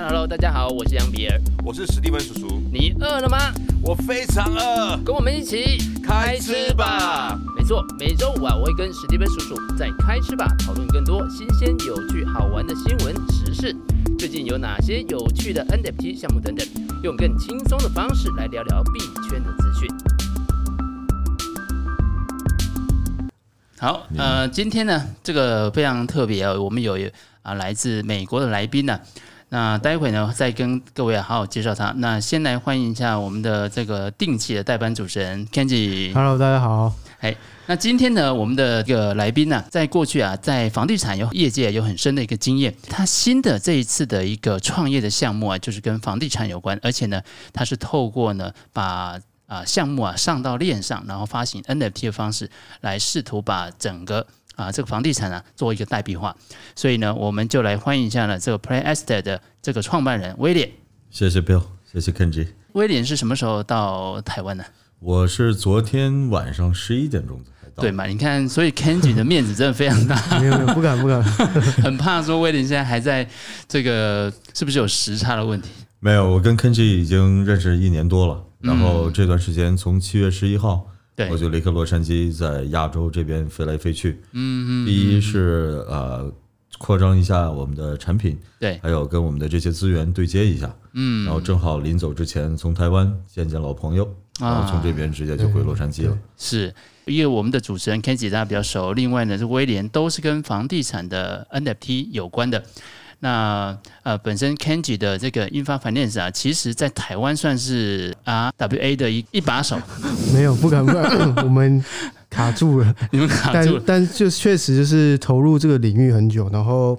Hello，大家好，我是杨比尔，我是史蒂文叔叔。你饿了吗？我非常饿，跟我们一起开吃吧。没错，每周五啊，我会跟史蒂文叔叔在开吃吧讨论更多新鲜、有趣、好玩的新闻时事。最近有哪些有趣的 NFT 项目等等，用更轻松的方式来聊聊币圈的资讯。好，呃，今天呢，这个非常特别啊，我们有啊来自美国的来宾呢。那待会呢，再跟各位好好介绍他。那先来欢迎一下我们的这个定期的代班主持人 Kenji。Hello，大家好。哎，那今天呢，我们的这个来宾呢，在过去啊，在房地产有业界有很深的一个经验。他新的这一次的一个创业的项目啊，就是跟房地产有关，而且呢，他是透过呢把啊项目啊上到链上，然后发行 NFT 的方式来试图把整个。啊，这个房地产呢，做一个代币化，所以呢，我们就来欢迎一下呢，这个 Play Estate 的这个创办人威廉。谢谢 Bill，谢谢 Kenji。威廉是什么时候到台湾呢？我是昨天晚上十一点钟才到。对嘛？你看，所以 Kenji 的面子真的非常大。没有没有，不敢不敢，很怕说威廉现在还在这个是不是有时差的问题？没有，我跟 Kenji 已经认识一年多了，然后这段时间从七月十一号。我就离开洛杉矶，在亚洲这边飞来飞去。嗯嗯。第一是呃，扩张一下我们的产品，对，还有跟我们的这些资源对接一下。嗯。然后正好临走之前，从台湾见见老朋友，然后从这边直接就回洛杉矶了。是因为我们的主持人 Kenji 大家比较熟，另外呢是威廉，都是跟房地产的 NFT 有关的。那呃，本身 Kenji 的这个 Infra Finance 啊，其实在台湾算是 RWA 的一一把手。没有，不敢不敢，我们卡住了。你们卡住了，但但就确实就是投入这个领域很久，然后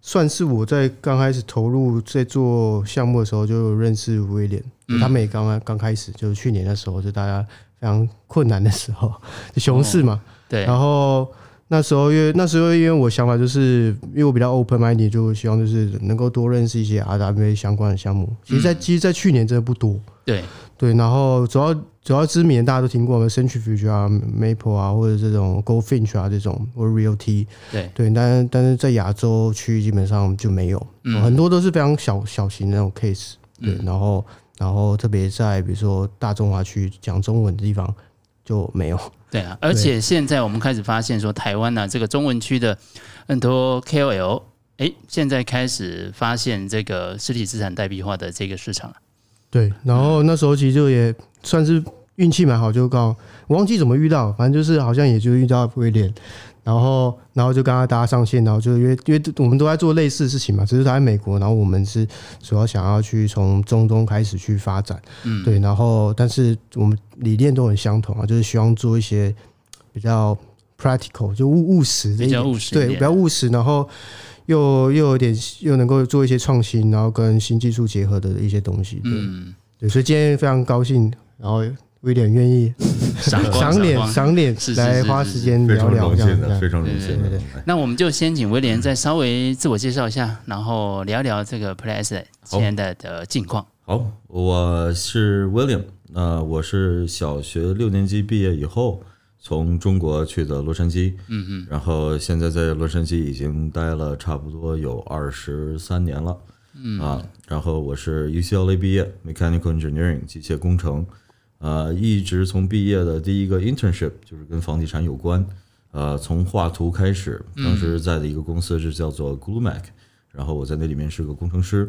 算是我在刚开始投入在做项目的时候就认识威廉，他们也刚刚刚开始，就是去年的时候，就大家非常困难的时候，熊市嘛，对，然后。那时候，因为那时候，因为我想法就是，因为我比较 open minded，就希望就是能够多认识一些 RWA 相关的项目。其实，在其实，在去年真的不多。对对，然后主要主要知名的大家都听过我们，Centrifuge 啊、Maple 啊，或者这种 Goldfinch 啊这种，或者 Realty。对对，但但是在亚洲区域基本上就没有，很多都是非常小小型的那种 case。对，然后然后特别在比如说大中华区讲中文的地方就没有。对啊，而且现在我们开始发现说，台湾呢、啊、这个中文区的很多 KOL，哎，现在开始发现这个实体资产代币化的这个市场了。对，然后那时候其实就也算是运气蛮好，就刚我忘记怎么遇到，反正就是好像也就遇到威廉。然后，然后就跟他搭上线，然后就因为因为我们都在做类似的事情嘛，只是他在美国，然后我们是主要想要去从中东开始去发展，嗯，对，然后但是我们理念都很相同啊，就是希望做一些比较 practical，就务务实，比较务实，对，比较务实，然后又又有点又能够做一些创新，然后跟新技术结合的一些东西，对，嗯，对，所以今天非常高兴，然后。威廉愿意 赏赏脸赏脸来花时间聊聊这样，非常荣幸的。那我们就先请威廉再稍微自我介绍一下，然后聊聊这个 PlayAsset 现在的近况。好，我是 William，那我是小学六年级毕业以后从中国去的洛杉矶，嗯嗯，然后现在在洛杉矶已经待了差不多有二十三年了，嗯。啊，然后我是 UCLA 毕业，Mechanical Engineering 机械工程。呃，一直从毕业的第一个 internship 就是跟房地产有关，呃，从画图开始，当时在的一个公司是叫做 Glumac，然后我在那里面是个工程师，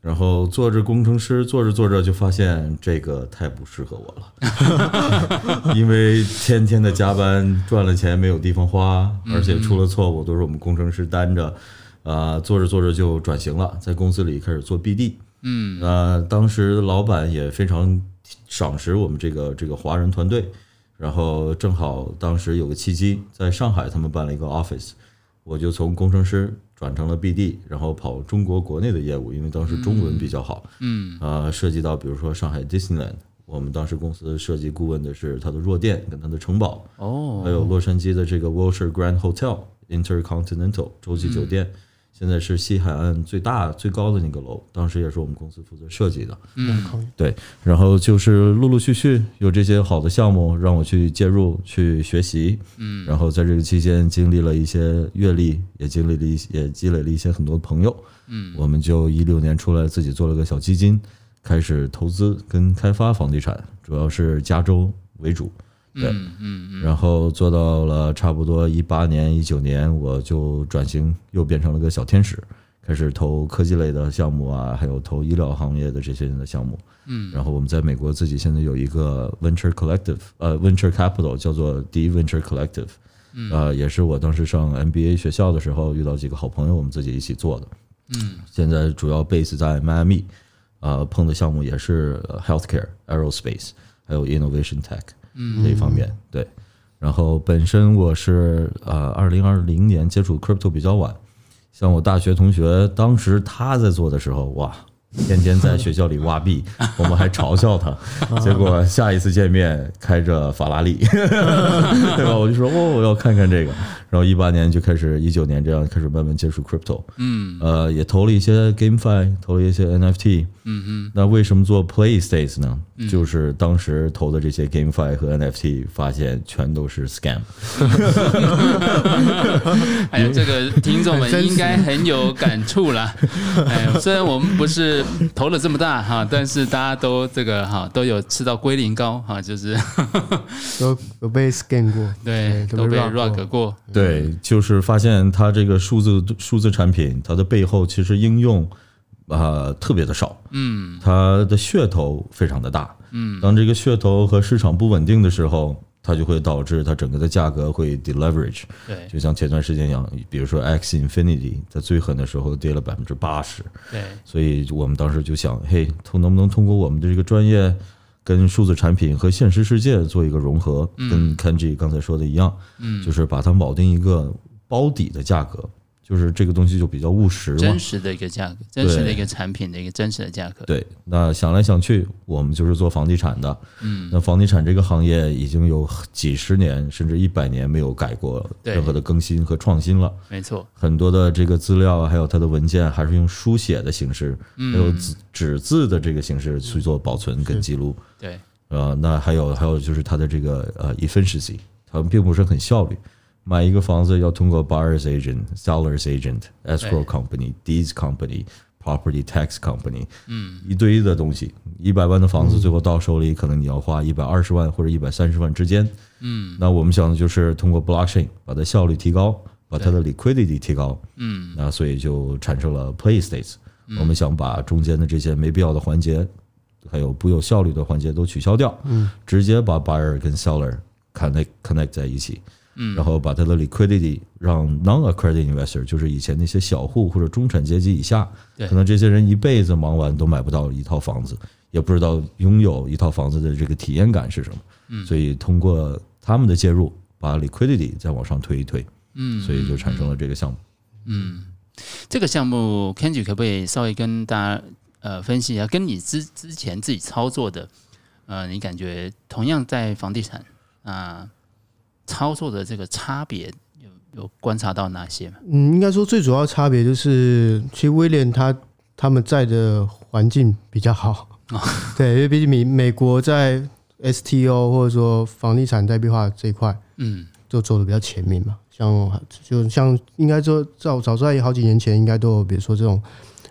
然后做着工程师，做着做着就发现这个太不适合我了，因为天天的加班，赚了钱没有地方花，而且出了错误都是我们工程师担着，啊，做着做着就转型了，在公司里开始做 BD，嗯，呃，当时老板也非常。赏识我们这个这个华人团队，然后正好当时有个契机，在上海他们办了一个 office，我就从工程师转成了 BD，然后跑中国国内的业务，因为当时中文比较好，嗯，啊，涉及到比如说上海 Disneyland，我们当时公司设计顾问的是它的弱电跟它的城堡，哦，还有洛杉矶的这个 Wilshire Grand Hotel Intercontinental 洲际酒店，现在是西海岸最大最高的那个楼，当时也是我们公司负责设计的。嗯，对，然后就是陆陆续续有这些好的项目让我去介入去学习，嗯，然后在这个期间经历了一些阅历，也经历了一些，也积累了一些很多朋友，嗯，我们就一六年出来自己做了个小基金，开始投资跟开发房地产，主要是加州为主。对，嗯嗯，然后做到了差不多一八年、一九年，我就转型，又变成了个小天使，开始投科技类的项目啊，还有投医疗行业的这些人的项目。嗯，然后我们在美国自己现在有一个 venture collective，呃，venture capital 叫做 D Venture Collective，呃，也是我当时上 MBA 学校的时候遇到几个好朋友，我们自己一起做的。嗯，现在主要 base 在迈阿密，呃，碰的项目也是 healthcare、aerospace，还有 innovation tech。嗯，这一方面对，然后本身我是呃，二零二零年接触 crypto 比较晚，像我大学同学，当时他在做的时候，哇。天天在学校里挖币，我们还嘲笑他。结果下一次见面开着法拉利，对吧？我就说哦，我要看看这个。然后一八年就开始，一九年这样开始慢慢接触 crypto。嗯，呃，也投了一些 GameFi，投了一些 NFT。嗯嗯。那为什么做 PlayState 呢？就是当时投的这些 GameFi 和 NFT，发现全都是 scam。哎呀这个听众们应该很有感触了。哎，虽然我们不是。投了这么大哈，但是大家都这个哈都有吃到龟苓膏哈，就是 都都被 scan 过，对，都被 rug 过，对，就是发现它这个数字数字产品，它的背后其实应用啊、呃、特别的少，嗯，它的噱头非常的大，嗯，当这个噱头和市场不稳定的时候。它就会导致它整个的价格会 deleverage，对，就像前段时间一样，比如说 X Infinity 在最狠的时候跌了百分之八十，对，所以我们当时就想，嘿，通能不能通过我们的这个专业，跟数字产品和现实世界做一个融合，跟 Kenji 刚才说的一样，嗯，就是把它锚定一个包底的价格。就是这个东西就比较务实，真实的一个价格，真实的一个产品的一个真实的价格。对，那想来想去，我们就是做房地产的。嗯，那房地产这个行业已经有几十年甚至一百年没有改过任何的更新和创新了。没错，很多的这个资料还有它的文件还是用书写的形式，还有纸纸字的这个形式去做保存跟记录。对，呃，那还有还有就是它的这个呃 efficiency，它并不是很效率。买一个房子要通过 buyers agent、sellers agent、escrow company、deeds company、property tax company，嗯，一堆的东西，一百万的房子最后到手里，可能你要花一百二十万或者一百三十万之间，嗯，那我们想的就是通过 blockchain 把它效率提高，把它的 liquidity 提高，嗯，那所以就产生了 play states 我们想把中间的这些没必要的环节，还有不有效率的环节都取消掉，嗯，直接把 buyer 跟 seller connect connect 在一起。嗯，然后把它的 liquidity 让 non-accredited investor，就是以前那些小户或者中产阶级以下，可能这些人一辈子忙完都买不到一套房子，也不知道拥有一套房子的这个体验感是什么。嗯，所以通过他们的介入，把 liquidity 再往上推一推，嗯，所以就产生了这个项目。嗯，这个项目 Kenji 可不可以稍微跟大家呃分析一下，跟你之之前自己操作的，呃，你感觉同样在房地产啊？操作的这个差别有有观察到哪些吗？嗯，应该说最主要差别就是，其实威廉他他们在的环境比较好，哦、对，因为毕竟美美国在 STO 或者说房地产代币化这一块，嗯，就走的比较前面嘛。像就像应该说早早在好几年前，应该都有比如说这种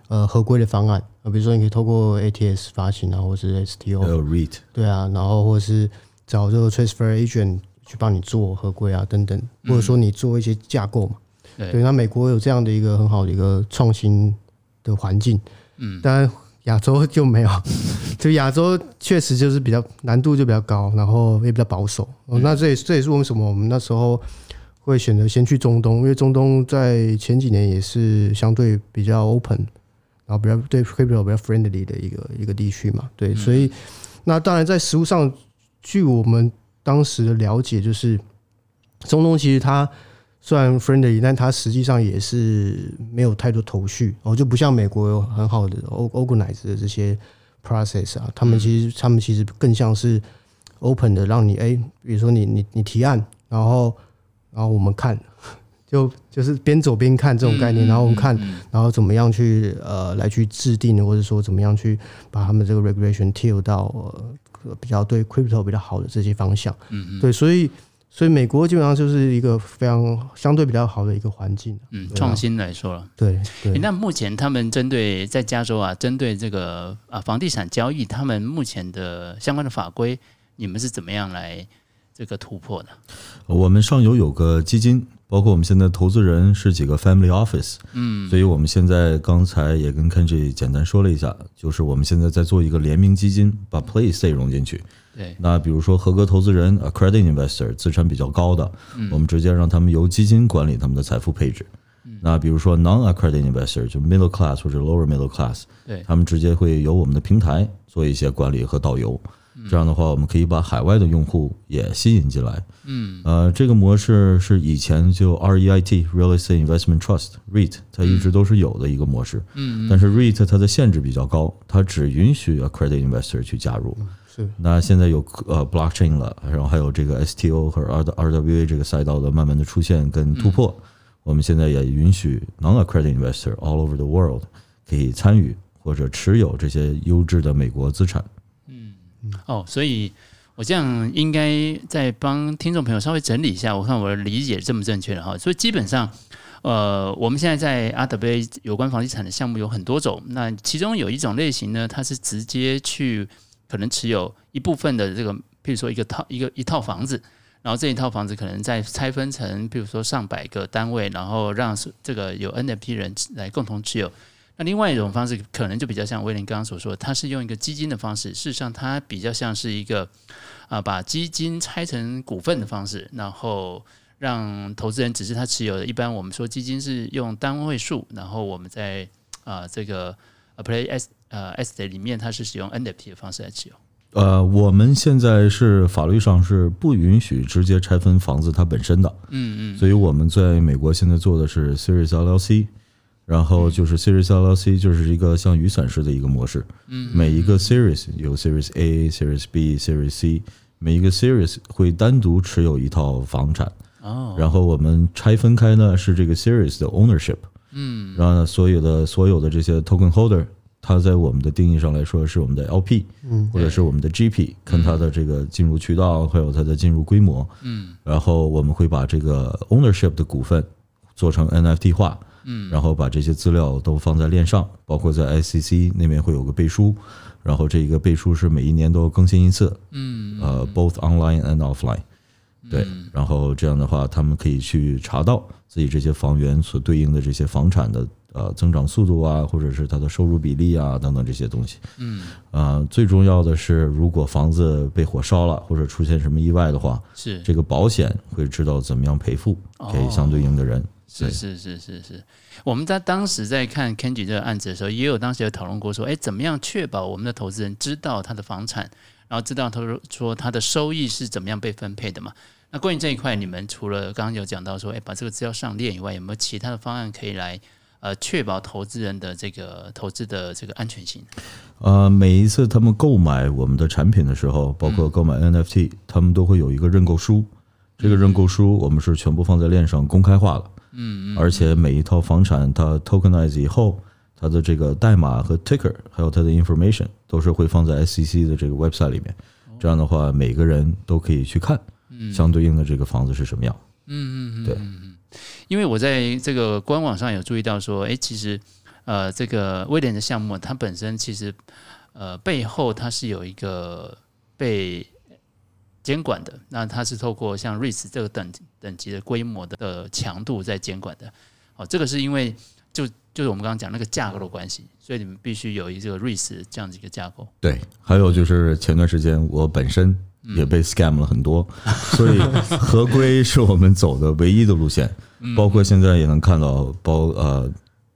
呃合规的方案啊，比如说你可以透过 ATS 发行啊，或者是 STO，还有 REIT，对啊，然后或者是找这个 Transfer Agent。去帮你做合规啊，等等，或者说你做一些架构嘛。嗯、对，那美国有这样的一个很好的一个创新的环境，嗯，当然亚洲就没有，就亚洲确实就是比较难度就比较高，然后也比较保守。嗯、那这也这也是为什么我们那时候会选择先去中东，因为中东在前几年也是相对比较 open，然后比较对 crypto 比较 friendly 的一个一个地区嘛。对，所以那当然在实物上，据我们。当时的了解就是，中东其实它虽然 friendly，但它实际上也是没有太多头绪哦，就不像美国有很好的 organize 的这些 process 啊，他们其实他们其实更像是 open 的，让你哎，比如说你你你提案，然后然后我们看，就就是边走边看这种概念，然后我们看，然后怎么样去呃来去制定，或者说怎么样去把他们这个 regulation tilt 到呃比较对 crypto 比较好的这些方向。嗯嗯，对，所以。所以美国基本上就是一个非常相对比较好的一个环境，嗯，创新来说了，对对。那目前他们针对在加州啊，针对这个啊房地产交易，他们目前的相关的法规，你们是怎么样来这个突破的？我们上游有个基金，包括我们现在投资人是几个 family office，嗯，所以我们现在刚才也跟 Kenji 简单说了一下，就是我们现在在做一个联名基金，把 Place 融进去。对，那比如说合格投资人 accredited investor 资产比较高的，嗯，我们直接让他们由基金管理他们的财富配置。嗯，那比如说 non-accredited investor 就 middle class 或者 lower middle class，对，他们直接会由我们的平台做一些管理和导游。这样的话，我们可以把海外的用户也吸引进来。嗯，呃，这个模式是以前就 REIT Real Estate Investment Trust REIT 它一直都是有的一个模式。嗯，但是 REIT 它的限制比较高，它只允许 accredited investor 去加入。是，那现在有呃 blockchain 了，然后还有这个 STO 和 R RWA 这个赛道的慢慢的出现跟突破，嗯、我们现在也允许 non-accredited investor all over the world 可以参与或者持有这些优质的美国资产。哦，所以我这样应该再帮听众朋友稍微整理一下，我看我的理解正不正确了哈。所以基本上，呃，我们现在在 RWA 有关房地产的项目有很多种，那其中有一种类型呢，它是直接去。可能持有一部分的这个，譬如说一个套一个一套房子，然后这一套房子可能再拆分成，譬如说上百个单位，然后让这个有 NFT 人来共同持有。另外一种方式可能就比较像威廉刚刚所说，他是用一个基金的方式，事实上它比较像是一个啊，把基金拆成股份的方式，然后让投资人只是他持有的。一般我们说基金是用单位数，然后我们在啊这个 Play S。呃，S 的里面它是使用 NFT 的方式来持有。呃，我们现在是法律上是不允许直接拆分房子它本身的。嗯嗯。所以我们在美国现在做的是 Series LLC，然后就是 Series LLC 就是一个像雨伞式的一个模式。嗯。每一个 Series 有 Series A、Series B、Series C，每一个 Series 会单独持有一套房产。哦。然后我们拆分开呢是这个 Series 的 ownership。嗯。然后呢，所有的所有的这些 token holder。它在我们的定义上来说是我们的 LP，嗯，或者是我们的 GP，看它的这个进入渠道，还有它的进入规模，嗯，然后我们会把这个 ownership 的股份做成 NFT 化，嗯，然后把这些资料都放在链上，包括在 ICC 那边会有个背书，然后这一个背书是每一年都更新一次，嗯，呃，both online and offline，对，然后这样的话，他们可以去查到自己这些房源所对应的这些房产的。呃，增长速度啊，或者是它的收入比例啊，等等这些东西。嗯，呃，最重要的是，如果房子被火烧了，或者出现什么意外的话，是这个保险会知道怎么样赔付给相对应的人。哦、是是是是是。我们在当时在看 Kenji 这个案子的时候，也有当时有讨论过说，哎，怎么样确保我们的投资人知道他的房产，然后知道他说他的收益是怎么样被分配的嘛？那关于这一块，你们除了刚刚有讲到说，哎，把这个资料上链以外，有没有其他的方案可以来？呃，确保投资人的这个投资的这个安全性。呃，每一次他们购买我们的产品的时候，包括购买 NFT，嗯，他们都会有一个认购书。这个认购书我们是全部放在链上公开化了。嗯嗯，而且每一套房产它 tokenize 以后，它的这个代码和 ticker，还有它的 information，都是会放在 SEC 的这个 website 里面。这样的话，每个人都可以去看，相对应的这个房子是什么样。嗯嗯嗯，对。因为我在这个官网上有注意到说，哎，其实，呃，这个威廉的项目，它本身其实，呃，背后它是有一个被监管的，那它是透过像 REITs 这个等等级的规模的的强度在监管的。哦，这个是因为就就是我们刚刚讲那个架构的关系，所以你们必须有一个 REITs 这样子一个架构。对，还有就是前段时间我本身。也被 scam 了很多，所以合规是我们走的唯一的路线。包括现在也能看到，包呃，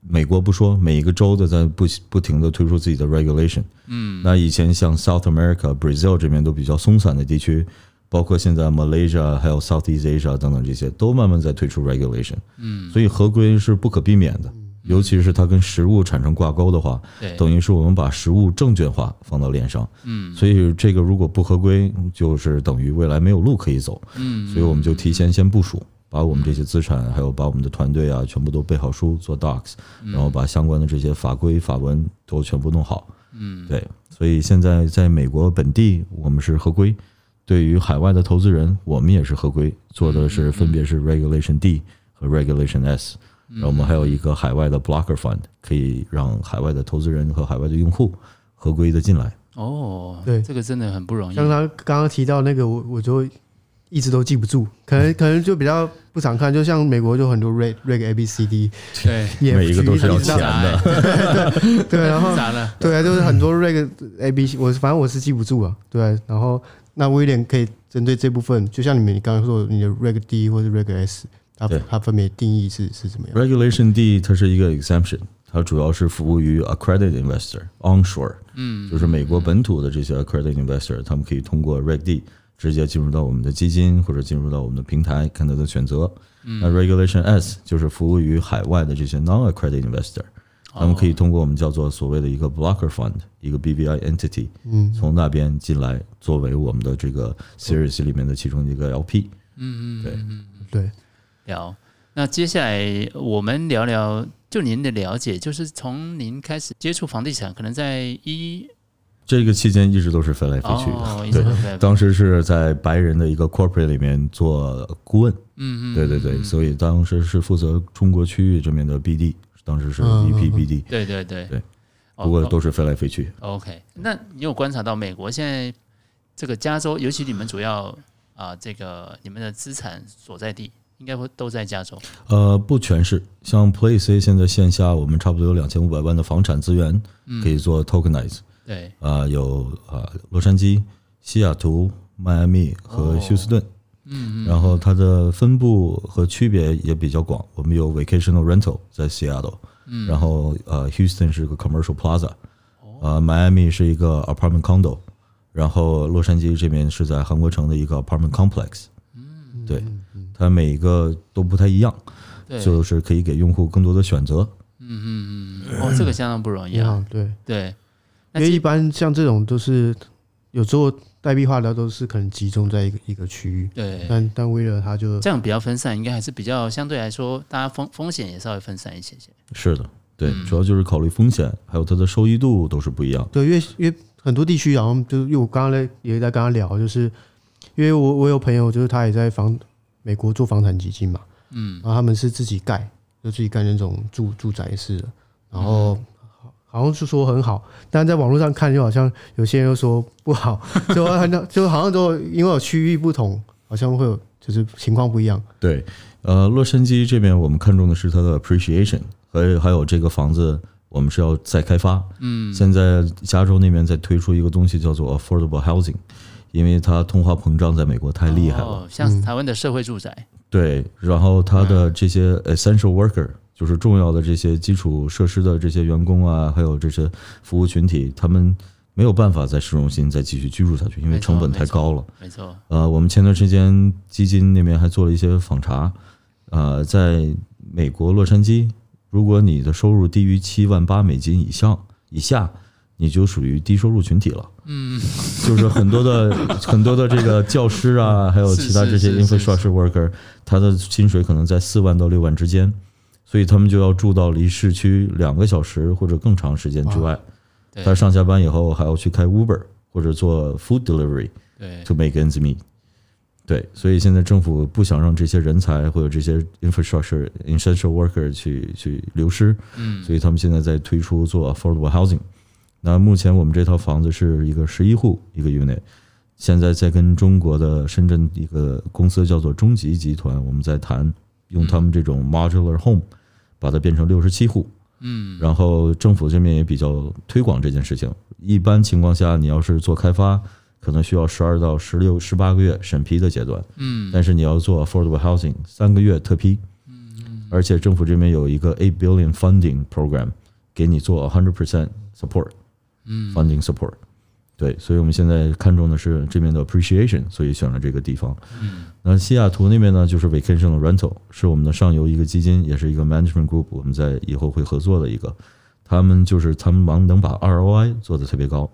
美国不说，每一个州都在不不停的推出自己的 regulation。嗯，那以前像 South America、Brazil 这边都比较松散的地区，包括现在 Malaysia 还有 Southeast Asia 等等这些，都慢慢在推出 regulation。嗯，所以合规是不可避免的。尤其是它跟实物产生挂钩的话，等于是我们把实物证券化放到链上，嗯，所以这个如果不合规，就是等于未来没有路可以走，嗯，所以我们就提前先部署，把我们这些资产，还有把我们的团队啊，全部都背好书做 docs，然后把相关的这些法规法文都全部弄好。嗯，对，所以现在在美国本地我们是合规，对于海外的投资人，我们也是合规，做的是分别是 Regulation D 和 Regulation S。然后我们还有一个海外的 Blocker Fund，可以让海外的投资人和海外的用户合规的进来。哦，对，这个真的很不容易。像他刚刚提到那个，我我就一直都记不住，可能可能就比较不常看。就像美国就很多 Reg Reg A B C D，对，每一个都是要钱的。对 对对，然后 咋了？对啊，就是很多 Reg A B C，我反正我是记不住啊。对，然后那威廉可以针对这部分，就像你们你刚刚说你的 Reg D 或者 Reg S。它它分别定义是是怎么样？Regulation D 它是一个 exemption，它主要是服务于 accredited investor onshore，嗯，就是美国本土的这些 accredited investor，他们可以通过 Reg D 直接进入到我们的基金或者进入到我们的平台看他的选择。那 Regulation S 就是服务于海外的这些 non-accredited investor，他们可以通过我们叫做所谓的一个 blocker fund，一个 BVI entity，嗯，从那边进来作为我们的这个 series 里面的其中一个 LP，嗯嗯，对。对。聊，那接下来我们聊聊，就您的了解，就是从您开始接触房地产，可能在一这个期间一直都是飞来飞去的，哦、对，当时是在白人的一个 corporate 里面做顾问，嗯嗯，对对对，所以当时是负责中国区域这边的 BD，当时是 VP BD，对对对。对，不过都是飞来飞去。OK，那你有观察到美国现在这个加州，尤其你们主要啊、呃，这个你们的资产所在地？应该会都在加州。呃，不全是，像 PlayC 现在线下我们差不多有两千五百万的房产资源可以做 tokenize。对，啊，有啊，洛杉矶、西雅图、迈阿密和休斯顿。嗯嗯。然后它的分布和区别也比较广。我们有 vacational rental 在 Seattle，嗯，然后呃，Houston 是个 commercial plaza，呃，迈阿密是一个 apartment condo，然后洛杉矶这边是在韩国城的一个 apartment complex。嗯，对。它每一个都不太一样，就是可以给用户更多的选择。嗯嗯嗯，哦，这个相当不容易啊。对对，因为一般像这种都是有做代币化的，都是可能集中在一个一个区域。对，但但为了它就这样比较分散，应该还是比较相对来说，大家风风险也稍微分散一些些。是的，对，主要就是考虑风险，还有它的收益度都是不一样。对，因为因为很多地区，然后就因为我刚刚也在跟他聊，就是因为我我有朋友，就是他也在房。美国做房产基金嘛，嗯，然后他们是自己盖，就自己盖那种住住宅式的，然后好像是说很好，但在网络上看就好像有些人又说不好，就好像就好像都因为有区域不同，好像会有就是情况不一样。对，呃，洛杉矶这边我们看中的是它的 appreciation，还还有这个房子我们是要再开发，嗯，现在加州那边在推出一个东西叫做 affordable housing。因为它通货膨胀在美国太厉害了，哦，像台湾的社会住宅，嗯，对，然后它的这些 essential worker 就是重要的这些基础设施的这些员工啊，还有这些服务群体，他们没有办法在市中心再继续居住下去，因为成本太高了。没错，呃，我们前段时间基金那边还做了一些访查，呃，在美国洛杉矶，如果你的收入低于七万八美金以上以下，你就属于低收入群体了。嗯，就是很多的很多的这个教师啊，还有其他这些 infrastructure worker，他的薪水可能在四万到六万之间，所以他们就要住到离市区两个小时或者更长时间之外。他上下班以后还要去开 Uber 或者做 food delivery，对，to make ends meet。对，所以现在政府不想让这些人才或者这些 infrastructure essential worker 去去流失，嗯，所以他们现在在推出做 affordable housing。那目前我们这套房子是一个十一户一个 unit，现在在跟中国的深圳一个公司叫做中集集团，我们在谈用他们这种 modular home 把它变成六十七户，嗯，然后政府这边也比较推广这件事情。一般情况下，你要是做开发，可能需要十二到十六、十八个月审批的阶段，嗯，但是你要做 affordable housing，三个月特批，嗯，而且政府这边有一个 eight billion funding program 给你做 a hundred percent support。嗯，funding support，对，所以我们现在看重的是这边的 appreciation，所以选了这个地方。嗯，那西雅图那边呢，就是 vacation rental，是我们的上游一个基金，也是一个 management group，我们在以后会合作的一个。他们就是他们忙能把 ROI 做得特别高，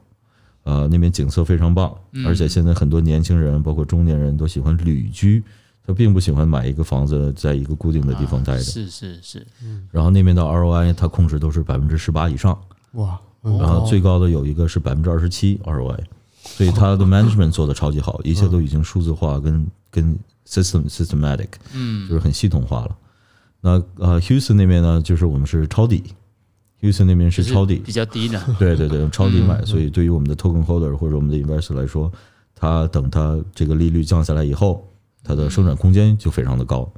呃，那边景色非常棒，而且现在很多年轻人，包括中年人都喜欢旅居，他并不喜欢买一个房子在一个固定的地方待着。啊、是是是，然后那边的 ROI 它控制都是百分之十八以上，哇，然后最高的有一个是百分之二十七 ROI，所以它的 management 做的超级好，一切都已经数字化跟跟 system systematic，嗯，就是很系统化了。那呃，Houston 那边呢，就是我们是抄底，Houston 那边是抄底，比较低的，对对对，抄底买，所以对于我们的 token holder 或者我们的 investor 来说，它等它这个利率降下来以后，它的生长空间就非常的高。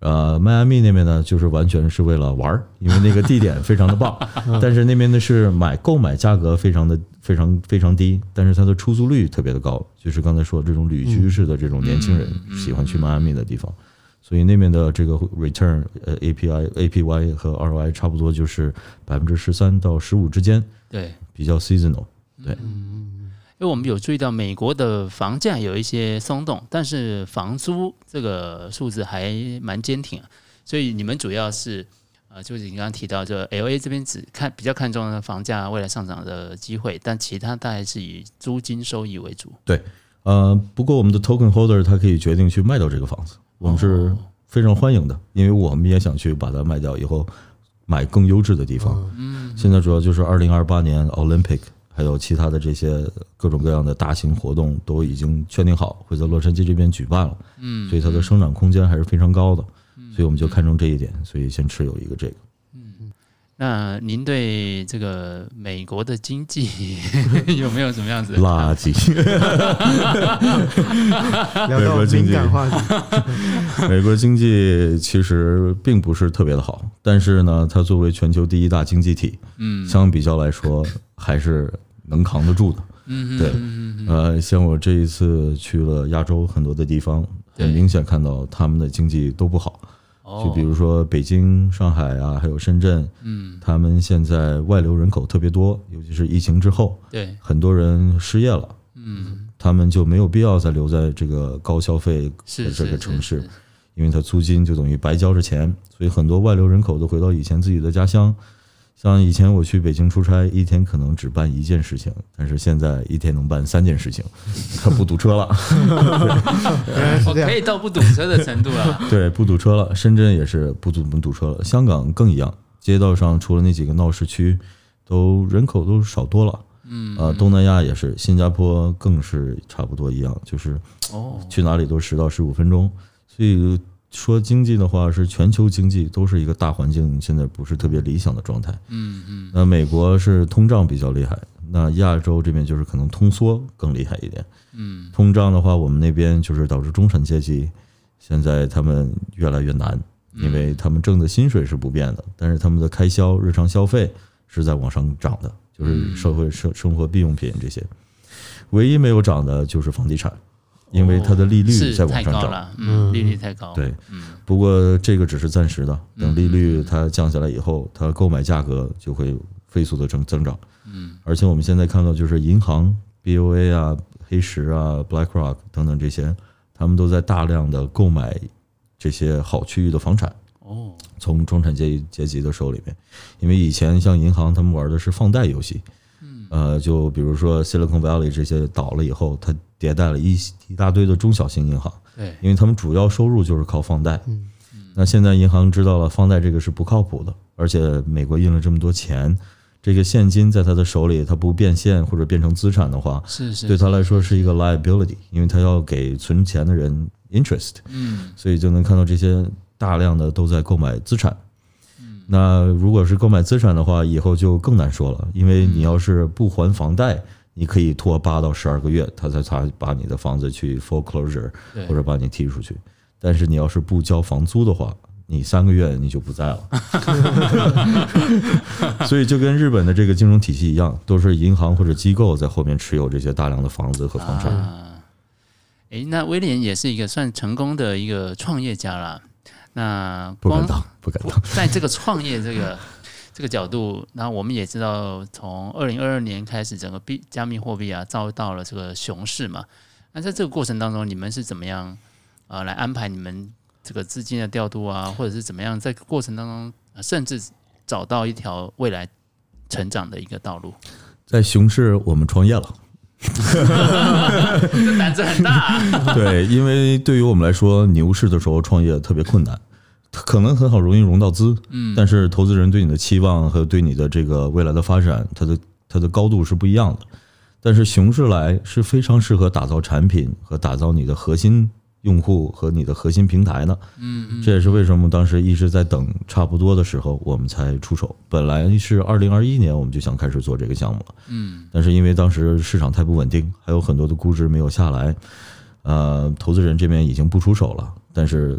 呃，迈阿密那边呢，就是完全是为了玩儿，因为那个地点非常的棒，但是那边的是买购买价格非常的非常非常低，但是它的出租率特别的高，就是刚才说这种旅居式的这种年轻人喜欢去迈阿密的地方。所以那边的这个 return 呃 API APY 和 ROI 差不多就是百分之十三到十五之间，对，比较 seasonal，对。因为我们有注意到美国的房价有一些松动，但是房租这个数字还蛮坚挺，所以你们主要是呃，就是你刚刚提到，就 LA 这边只看比较看重的房价未来上涨的机会，但其他大概是以租金收益为主。对，呃，不过我们的 token holder 他可以决定去卖掉这个房子。我们是非常欢迎的，因为我们也想去把它卖掉，以后买更优质的地方。嗯，现在主要就是二零二八年 Olympic，还有其他的这些各种各样的大型活动都已经确定好会在洛杉矶这边举办了。嗯，所以它的生长空间还是非常高的。所以我们就看中这一点，所以先持有一个这个。嗯那您对这个美国的经济 有没有什么样子的垃圾？美国经济，美国经济其实并不是特别的好，但是呢，它作为全球第一大经济体，嗯，相比较来说还是能扛得住的。嗯，对，呃，像我这一次去了亚洲很多的地方，很明显看到他们的经济都不好。就比如说北京、上海啊，还有深圳，嗯，他们现在外流人口特别多，尤其是疫情之后，对，很多人失业了，嗯，他们就没有必要再留在这个高消费的这个城市，因为他租金就等于白交着钱，所以很多外流人口都回到以前自己的家乡。像以前我去北京出差，一天可能只办一件事情，但是现在一天能办三件事情，他不堵车了，可以到不堵车的程度了。对，不堵车了。深圳也是不堵不堵车了，香港更一样，街道上除了那几个闹市区，都人口都少多了。嗯，呃，东南亚也是，新加坡更是差不多一样，就是哦，去哪里都十到十五分钟，所以。说经济的话，是全球经济都是一个大环境，现在不是特别理想的状态。嗯嗯。那美国是通胀比较厉害，那亚洲这边就是可能通缩更厉害一点。嗯。通胀的话，我们那边就是导致中产阶级现在他们越来越难，因为他们挣的薪水是不变的，但是他们的开销、日常消费是在往上涨的，就是社会生生活必用品这些，唯一没有涨的就是房地产。因为它的利率在往上涨，嗯，利率太高。对，不过这个只是暂时的，等利率它降下来以后，它购买价格就会飞速的增增长。嗯，而且我们现在看到，就是银行、BOA 啊、黑石啊、BlackRock 等等这些，他们都在大量的购买这些好区域的房产。哦，从中产阶阶级的手里面，因为以前像银行，他们玩的是放贷游戏。嗯，呃，就比如说 Silicon Valley 这些倒了以后，它。迭代了一一大堆的中小型银行，对，因为他们主要收入就是靠放贷。嗯，那现在银行知道了放贷这个是不靠谱的，而且美国印了这么多钱，这个现金在他的手里，他不变现或者变成资产的话，是是，对他来说是一个 liability，因为他要给存钱的人 interest。嗯，所以就能看到这些大量的都在购买资产。嗯，那如果是购买资产的话，以后就更难说了，因为你要是不还房贷。你可以拖八到十二个月，他才才把你的房子去 foreclosure，或者把你踢出去。但是你要是不交房租的话，你三个月你就不在了。所以就跟日本的这个金融体系一样，都是银行或者机构在后面持有这些大量的房子和房产。诶，那威廉也是一个算成功的一个创业家了。那不敢当，不敢当，在这个创业这个。这个角度，那我们也知道，从二零二二年开始，整个币加密货币啊遭到了这个熊市嘛。那在这个过程当中，你们是怎么样啊、呃、来安排你们这个资金的调度啊，或者是怎么样在过程当中，甚至找到一条未来成长的一个道路？在熊市，我们创业了。这胆子很大、啊。对，因为对于我们来说，牛市的时候创业特别困难，可能很好容易融到资，嗯，但是投资人对你的期望和对你的这个未来的发展，它的它的高度是不一样的。但是熊市来是非常适合打造产品和打造你的核心用户和你的核心平台的，嗯，这也是为什么当时一直在等差不多的时候我们才出手。本来是二零二一年我们就想开始做这个项目了，嗯，但是因为当时市场太不稳定，还有很多的估值没有下来，呃，投资人这边已经不出手了，但是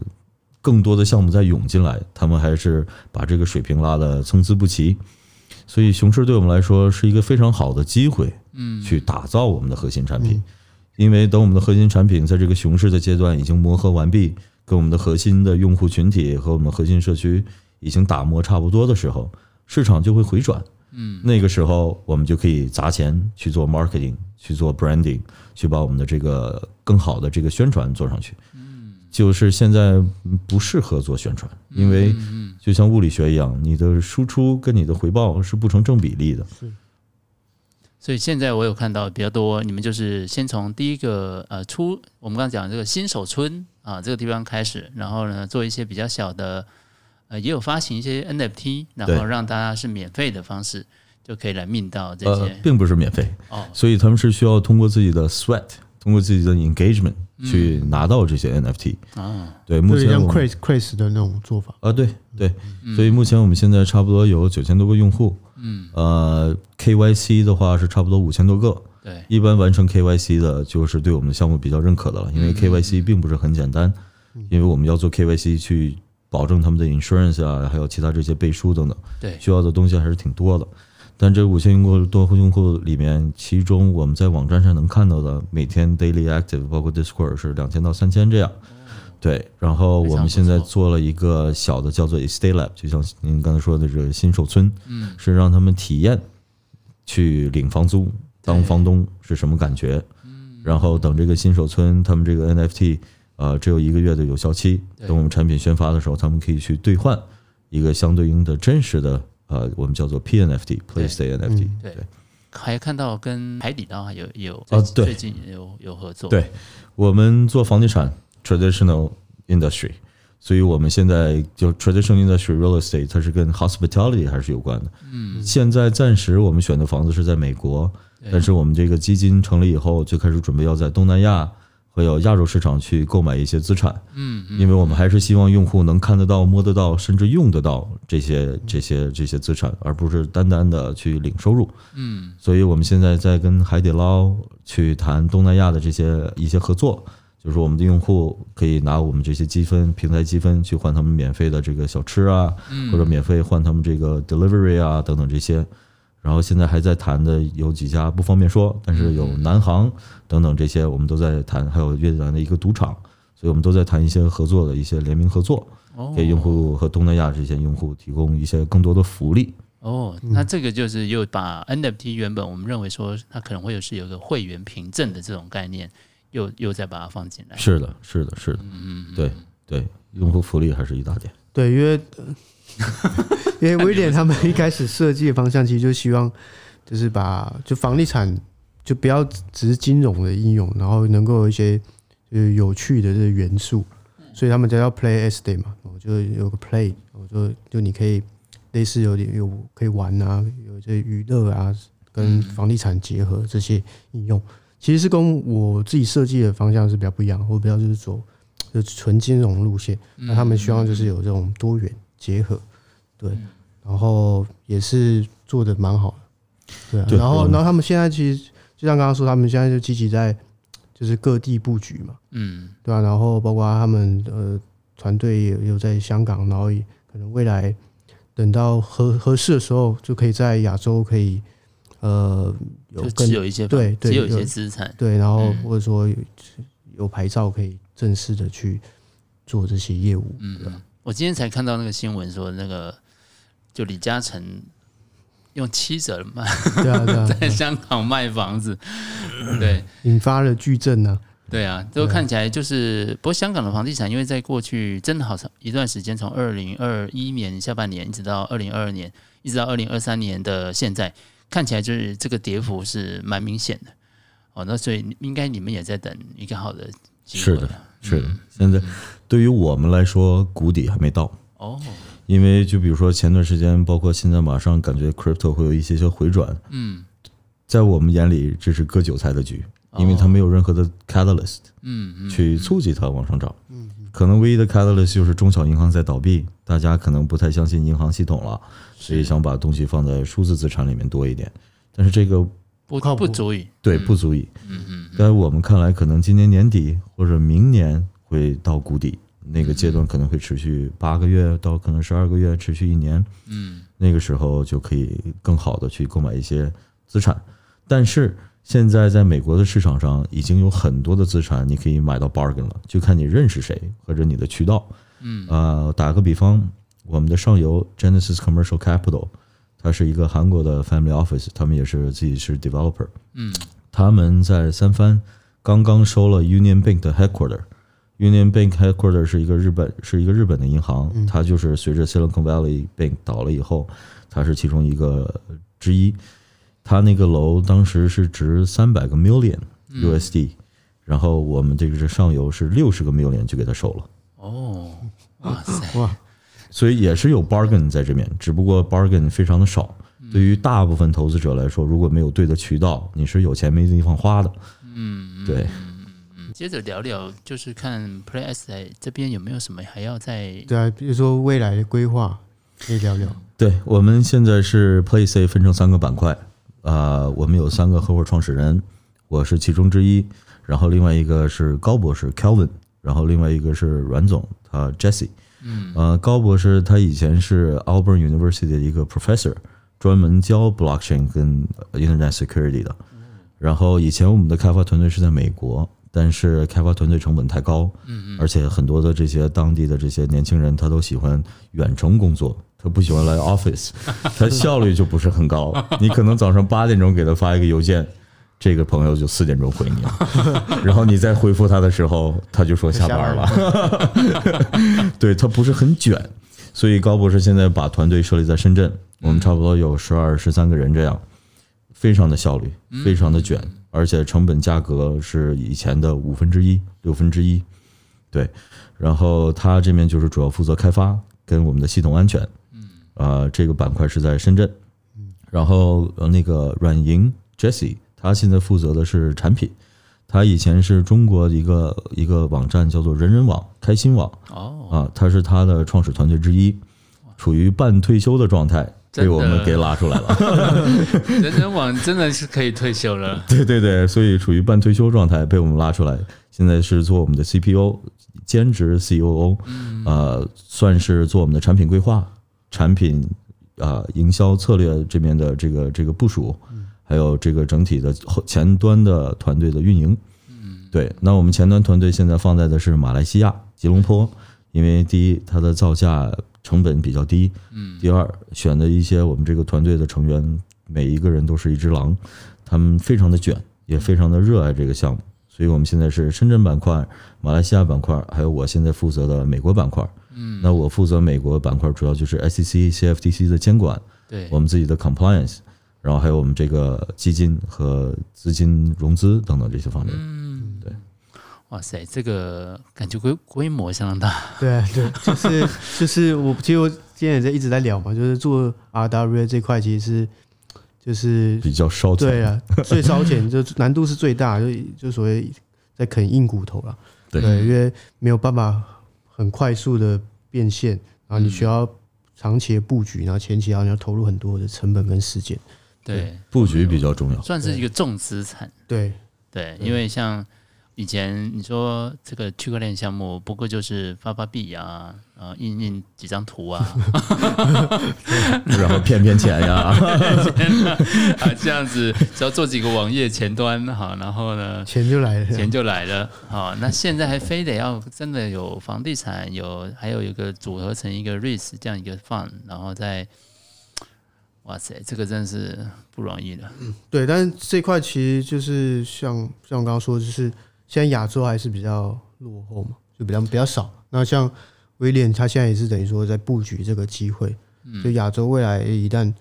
更多的项目在涌进来，他们还是把这个水平拉得参差不齐。所以熊市对我们来说是一个非常好的机会，嗯，去打造我们的核心产品，因为等我们的核心产品在这个熊市的阶段已经磨合完毕，跟我们的核心的用户群体和我们核心社区已经打磨差不多的时候，市场就会回转，嗯，那个时候我们就可以砸钱去做 marketing，去做 branding，去把我们的这个更好的这个宣传做上去。就是现在不适合做宣传，因为就像物理学一样，你的输出跟你的回报是不成正比例的。是，所以现在我有看到比较多，你们就是先从第一个呃出，我们刚刚讲这个新手村啊这个地方开始，然后呢做一些比较小的，呃也有发行一些 NFT，然后让大家是免费的方式就可以来 mint 到这些，呃，并不是免费哦，所以他们是需要通过自己的 sweat，通过自己的 engagement。去拿到这些 NFT 啊，对，目前像 Crazy Crazy 的那种做法。啊，对对，所以目前我们现在差不多有九千多个用户，嗯，呃，KYC 的话是差不多五千多个，对，一般完成 KYC 的就是对我们的项目比较认可的了，因为 KYC 并不是很简单，因为我们要做 KYC 去保证他们的 insurance 啊，还有其他这些背书等等，对，需要的东西还是挺多的。但这五千用户多用户里面，其中我们在网站上能看到的每天 daily active，包括 Discord 是两千到三千这样。对，然后我们现在做了一个小的叫做 Estate Lab，就像您刚才说的这个新手村，嗯，是让他们体验去领房租当房东是什么感觉。嗯，然后等这个新手村他们这个 NFT 呃只有一个月的有效期，等我们产品宣发的时候，他们可以去兑换一个相对应的真实的。呃，我们叫做 PNFT，PlayStation NFT。对，还看到跟海底捞有有啊，最近有有合作。对，我们做房地产 traditional industry，所以我们现在就 traditional industry real estate，它是跟 hospitality 还是有关的。嗯，现在暂时我们选的房子是在美国，但是我们这个基金成立以后，就开始准备要在东南亚。会有亚洲市场去购买一些资产，嗯，因为我们还是希望用户能看得到、摸得到，甚至用得到这些、这些、这些资产，而不是单单的去领收入，嗯，所以我们现在在跟海底捞去谈东南亚的这些一些合作，就是我们的用户可以拿我们这些积分、平台积分去换他们免费的这个小吃啊，或者免费换他们这个 delivery 啊等等这些。然后现在还在谈的有几家不方便说，但是有南航等等这些我们都在谈，还有越南的一个赌场，所以我们都在谈一些合作的一些联名合作，给用户和东南亚这些用户提供一些更多的福利。哦，那这个就是又把 NFT 原本我们认为说它可能会有是有个会员凭证的这种概念，又又再把它放进来。是的，是的，是的，嗯，对对，用户福利还是一大点。对，因为。因为威廉他们一开始设计的方向，其实就希望就是把就房地产就不要只是金融的应用，然后能够有一些就是有趣的这个元素，所以他们才叫 Play Estate 嘛，我就有个 Play，我就就你可以类似有点有可以玩啊，有一些娱乐啊，跟房地产结合这些应用，其实是跟我自己设计的方向是比较不一样，我比较就是走就纯金融路线，那他们希望就是有这种多元。结合，对，然后也是做的蛮好的，对啊，然后然后他们现在其实就像刚刚说，他们现在就积极在就是各地布局嘛，嗯，对啊，然后包括他们呃团队也有在香港，然后也可能未来等到合合适的时候，就可以在亚洲可以呃有更有一些对对有一些资产，对，然后或者说有有牌照可以正式的去做这些业务，嗯。我今天才看到那个新闻，说那个就李嘉诚用七折卖，对啊，对啊，在香港卖房子，对，引发了巨震呢。对啊，都看起来就是，不过香港的房地产，因为在过去真的好长一段时间，从二零二一年下半年一直到二零二二年，一直到二零二三年的现在，看起来就是这个跌幅是蛮明显的。哦，那所以应该你们也在等一个好的机会。是的，是的。现在对于我们来说，谷底还没到哦。因为就比如说前段时间，包括现在马上感觉 crypto 会有一些些回转。嗯，在我们眼里，这是割韭菜的局，因为它没有任何的 catalyst，嗯，去促进它往上涨。嗯，可能唯一的 catalyst 就是中小银行在倒闭，大家可能不太相信银行系统了，所以想把东西放在数字资产里面多一点。但是这个不靠不足以，对，不足以。嗯嗯。在我们看来，可能今年年底或者明年会到谷底。那个阶段可能会持续八个月到可能十二个月，持续一年。嗯，那个时候就可以更好的去购买一些资产。但是现在在美国的市场上已经有很多的资产你可以买到 bargain 了，就看你认识谁或者你的渠道。嗯，呃，打个比方，我们的上游 Genesis Commercial Capital，它是一个韩国的 family office，他们也是自己是 developer。嗯，他们在三藩刚刚收了 Union Bank 的 headquarter。Union Bank headquarter 是一个日本，是一个日本的银行，它就是随着 Silicon Valley Bank 倒了以后，它是其中一个之一。它那个楼当时是值三百个 million USD，然后我们这个是上游是六十个 million 就给它收了。哦，哇塞，哇，所以也是有 bargain 在这边，只不过 bargain 非常的少。对于大部分投资者来说，如果没有对的渠道，你是有钱没地方花的。嗯，对。接着聊聊，就是看 Play S 在这边有没有什么还要再对啊，比如说未来的规划可以聊聊。对，我们现在是 PlaySI 分成三个板块啊、呃，我们有三个合伙创始人，我是其中之一，然后另外一个是高博士 Kelvin，然后另外一个是阮总他 Jesse。嗯，呃，高博士他以前是 Auburn University 的一个 professor，专门教 blockchain 跟 Internet security 的。然后以前我们的开发团队是在美国。但是开发团队成本太高，嗯，而且很多的这些当地的这些年轻人，他都喜欢远程工作，他不喜欢来 office，他效率就不是很高。你可能早上八点钟给他发一个邮件，这个朋友就四点钟回你了，然后你再回复他的时候，他就说下班了。对，他不是很卷，所以高博士现在把团队设立在深圳，我们差不多有十二十三个人这样，非常的效率，非常的卷。而且成本价格是以前的五分之一、六分之一，对。然后他这边就是主要负责开发跟我们的系统安全，嗯，啊，这个板块是在深圳，嗯。然后呃，那个软银 Jesse，他现在负责的是产品。他以前是中国一个一个网站叫做人人网、开心网，哦，啊，他是他的创始团队之一，处于半退休的状态。被我们给拉出来了，人人网真的是可以退休了。对对对，所以处于半退休状态，被我们拉出来，现在是做我们的 CPO 兼职 COO，呃，算是做我们的产品规划、产品啊营销策略这边的这个这个部署，还有这个整体的后前端的团队的运营。嗯，对，那我们前端团队现在放在的是马来西亚吉隆坡，因为第一它的造价。成本比较低，嗯。第二，选的一些我们这个团队的成员，每一个人都是一只狼，他们非常的卷，也非常的热爱这个项目。所以我们现在是深圳板块、马来西亚板块，还有我现在负责的美国板块。嗯。那我负责美国板块，主要就是 SEC、CFTC 的监管，对我们自己的 compliance，然后还有我们这个基金和资金融资等等这些方面。嗯，对。哇塞，这个感觉规规模相当大。对对，就是 就是我其实我今天也在一直在聊嘛，就是做 RWA 这块其实是就是比较烧钱，对啊，最烧钱就难度是最大，就就所谓在啃硬骨头了。对，因为没有办法很快速的变现，然后你需要长期的布局，然后前期要你要投入很多的成本跟时间。对，布局比较重要，算是一个重资产。对对，因为像。以前你说这个区块链项目，不过就是发发币啊，呃，印印几张图啊 然后骗骗钱呀，啊，这样子，只要做几个网页前端哈，然后呢，钱就来了，钱就来了。好，那现在还非得要真的有房地产，有还有一个组合成一个 REITs 这样一个 fund，然后再，哇塞，这个真是不容易的。嗯，对，但是这块其实就是像像我刚刚说，就是。现在亚洲还是比较落后嘛，就比较比较少。那像威廉，他现在也是等于说在布局这个机会。就亚洲未来一旦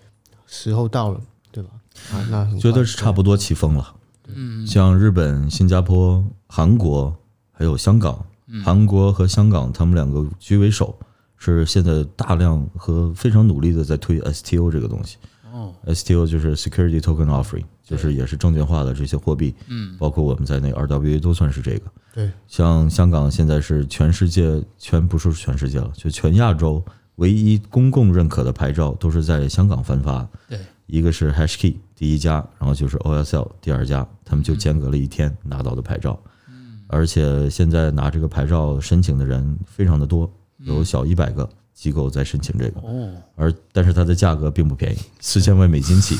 时候到了，对吧？啊，那觉得是差不多起风了。嗯，像日本、新加坡、韩国还有香港，韩国和香港他们两个居为首，是现在大量和非常努力的在推 STO 这个东西。哦，STO 就是 Security Token Offering，就是也是证券化的这些货币，嗯，包括我们在内 RWA 都算是这个。对，像香港现在是全世界全不是全世界了，就全亚洲唯一公共认可的牌照都是在香港颁发。对，一个是 HashKey 第一家，然后就是 OSL 第二家，他们就间隔了一天拿到的牌照。嗯，而且现在拿这个牌照申请的人非常的多，有小一百个。机构在申请这个，而但是它的价格并不便宜，四千万美金起。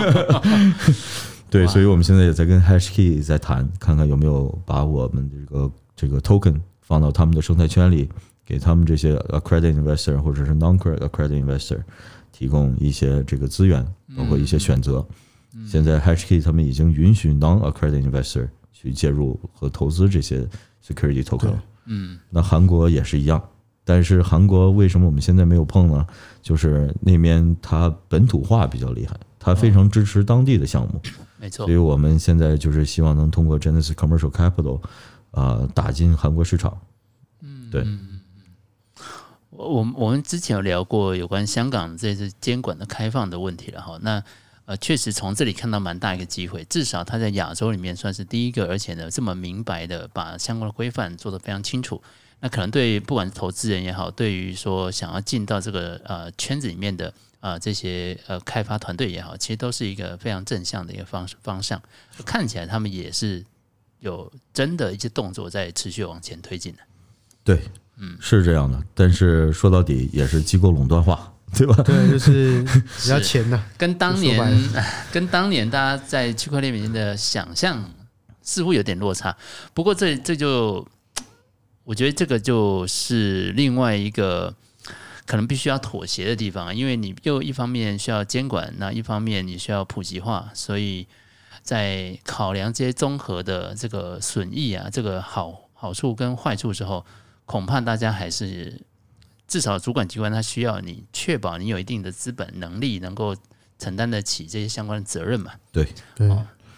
对，所以我们现在也在跟 HashKey 在谈，看看有没有把我们这个这个 token 放到他们的生态圈里，给他们这些 accredited investor 或者是 non-accredited investor 提供一些这个资源，包括一些选择。现在 HashKey 他们已经允许 non-accredited investor 去介入和投资这些 security token。嗯，那韩国也是一样。但是韩国为什么我们现在没有碰呢？就是那边它本土化比较厉害，它非常支持当地的项目，没错。所以我们现在就是希望能通过 Genesis Commercial Capital，啊，打进韩国市场。嗯，对。我我我们之前有聊过有关香港这次监管的开放的问题了哈。那呃，确实从这里看到蛮大一个机会，至少它在亚洲里面算是第一个，而且呢这么明白的把相关的规范做得非常清楚。那可能对不管是投资人也好，对于说想要进到这个呃圈子里面的呃这些呃开发团队也好，其实都是一个非常正向的一个方方向。看起来他们也是有真的一些动作在持续往前推进的。对，嗯，是这样的。但是说到底也是机构垄断化，对吧？对，就是比较钱呐。跟当年 跟当年大家在区块链里面的想象似乎有点落差。不过这这就。我觉得这个就是另外一个可能必须要妥协的地方，因为你又一方面需要监管，那一方面你需要普及化，所以在考量这些综合的这个损益啊，这个好好处跟坏处之后，恐怕大家还是至少主管机关他需要你确保你有一定的资本能力，能够承担得起这些相关的责任嘛。对对，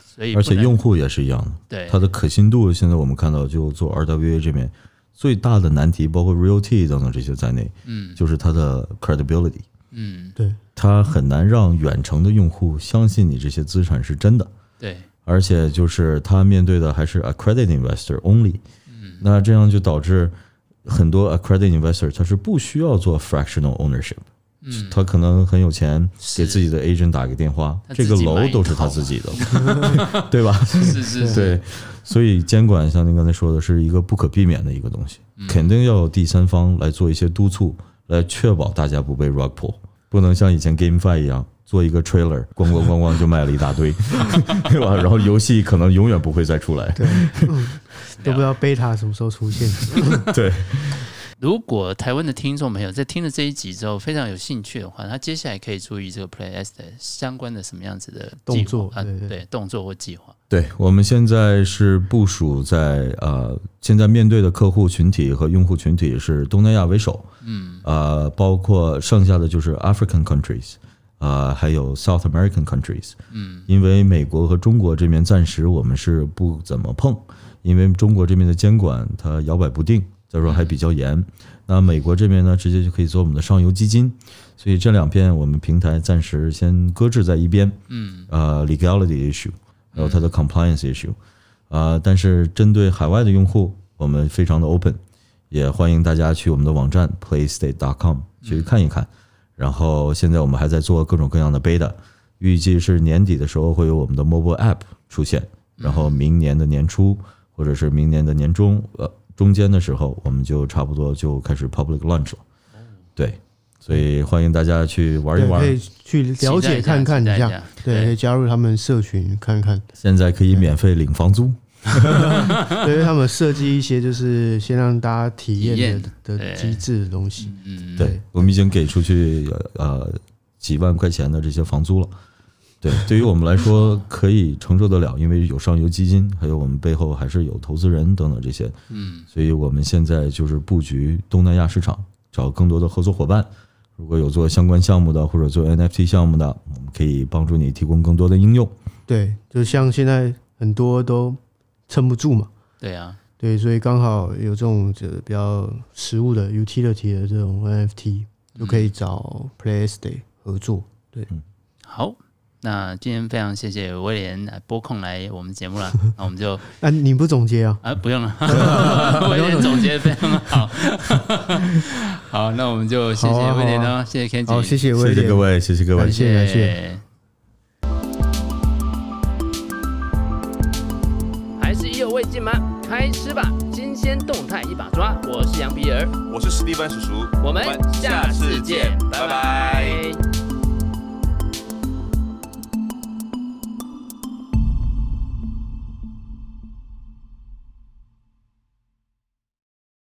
所以而且用户也是一样的，对它的可信度，现在我们看到就做 RWA 这边。最大的难题，包括 realty 等等这些在内，嗯，就是它的 credibility，嗯，对，它很难让远程的用户相信你这些资产是真的，对，而且就是它面对的还是 accredited investor only，嗯，那这样就导致很多 accredited investor 他是不需要做 fractional ownership，嗯，他可能很有钱，给自己的 agent 打个电话，这个楼都是他自己的，对吧？是是是，对。所以监管像您刚才说的是一个不可避免的一个东西，肯定要有第三方来做一些督促，来确保大家不被 rug pull，不能像以前 GameFi 一样做一个 trailer，咣咣咣咣就卖了一大堆，对吧？然后游戏可能永远不会再出来，对，都不知道 beta 什么时候出现，对。如果台湾的听众朋友在听了这一集之后非常有兴趣的话，他接下来可以注意这个 PlayS 的相关的什么样子的动作啊？对，动作或计划。对，我们现在是部署在呃，现在面对的客户群体和用户群体是东南亚为首，嗯，呃，包括剩下的就是 African countries，呃，还有 South American countries，嗯，因为美国和中国这边暂时我们是不怎么碰，因为中国这边的监管它摇摆不定。再说还比较严，那美国这边呢，直接就可以做我们的上游基金，所以这两片我们平台暂时先搁置在一边。嗯，呃，legality issue，还有它的 compliance issue，啊，但是针对海外的用户，我们非常的 open，也欢迎大家去我们的网站 playstate.com 去看一看。然后现在我们还在做各种各样的 beta，预计是年底的时候会有我们的 mobile app 出现，然后明年的年初或者是明年的年中，呃。中间的时候，我们就差不多就开始 public launch 了。对，所以欢迎大家去玩一玩，可以去了解看看一下。对，可以加入他们社群看看。现在可以免费领房租，对，因为他们设计一些就是先让大家体验的的机制的东西。嗯，对，我们已经给出去呃几万块钱的这些房租了。对，对于我们来说可以承受得了，因为有上游基金，还有我们背后还是有投资人等等这些，嗯，所以我们现在就是布局东南亚市场，找更多的合作伙伴。如果有做相关项目的，或者做 NFT 项目的，我们可以帮助你提供更多的应用。对，就像现在很多都撑不住嘛。对啊，对，所以刚好有这种就比较实物的 utility 的这种 NFT，就可以找 PlayStay 合作。对，嗯好。那今天非常谢谢威廉拨空来我们节目了，那我们就啊，你不总结啊？啊，不用了，威廉总结非常好。好，那我们就谢谢威廉哦，谢谢 Kenji，好，谢谢威廉，谢谢各位，谢谢各位，感谢。感谢。还是意犹未尽吗？开吃吧，新鲜动态一把抓。我是杨皮儿，我是史蒂芬叔叔，我们下次